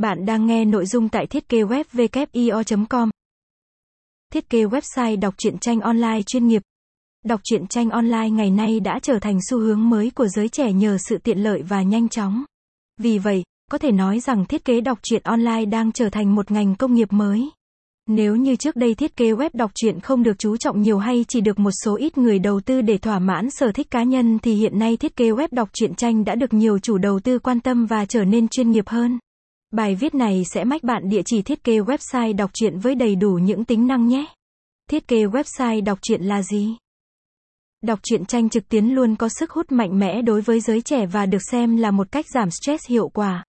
Bạn đang nghe nội dung tại thiết kế web com Thiết kế website đọc truyện tranh online chuyên nghiệp. Đọc truyện tranh online ngày nay đã trở thành xu hướng mới của giới trẻ nhờ sự tiện lợi và nhanh chóng. Vì vậy, có thể nói rằng thiết kế đọc truyện online đang trở thành một ngành công nghiệp mới. Nếu như trước đây thiết kế web đọc truyện không được chú trọng nhiều hay chỉ được một số ít người đầu tư để thỏa mãn sở thích cá nhân thì hiện nay thiết kế web đọc truyện tranh đã được nhiều chủ đầu tư quan tâm và trở nên chuyên nghiệp hơn. Bài viết này sẽ mách bạn địa chỉ thiết kế website đọc truyện với đầy đủ những tính năng nhé. Thiết kế website đọc truyện là gì? Đọc truyện tranh trực tuyến luôn có sức hút mạnh mẽ đối với giới trẻ và được xem là một cách giảm stress hiệu quả.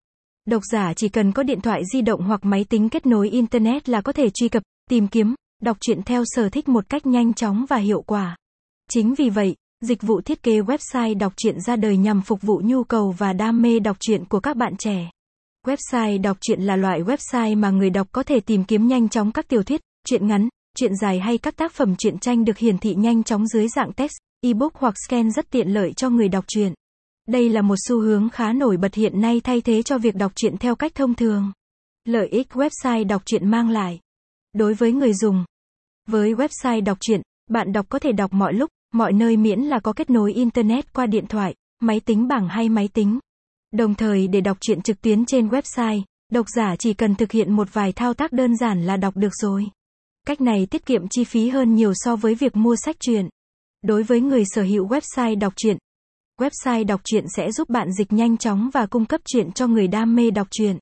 Độc giả chỉ cần có điện thoại di động hoặc máy tính kết nối internet là có thể truy cập, tìm kiếm, đọc truyện theo sở thích một cách nhanh chóng và hiệu quả. Chính vì vậy, dịch vụ thiết kế website đọc truyện ra đời nhằm phục vụ nhu cầu và đam mê đọc truyện của các bạn trẻ. Website đọc truyện là loại website mà người đọc có thể tìm kiếm nhanh chóng các tiểu thuyết, truyện ngắn, truyện dài hay các tác phẩm truyện tranh được hiển thị nhanh chóng dưới dạng text, ebook hoặc scan rất tiện lợi cho người đọc truyện. Đây là một xu hướng khá nổi bật hiện nay thay thế cho việc đọc truyện theo cách thông thường. Lợi ích website đọc truyện mang lại. Đối với người dùng, với website đọc truyện, bạn đọc có thể đọc mọi lúc, mọi nơi miễn là có kết nối internet qua điện thoại, máy tính bảng hay máy tính. Đồng thời để đọc truyện trực tuyến trên website, độc giả chỉ cần thực hiện một vài thao tác đơn giản là đọc được rồi. Cách này tiết kiệm chi phí hơn nhiều so với việc mua sách truyện. Đối với người sở hữu website đọc truyện, website đọc truyện sẽ giúp bạn dịch nhanh chóng và cung cấp truyện cho người đam mê đọc truyện.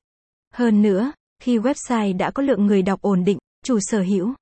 Hơn nữa, khi website đã có lượng người đọc ổn định, chủ sở hữu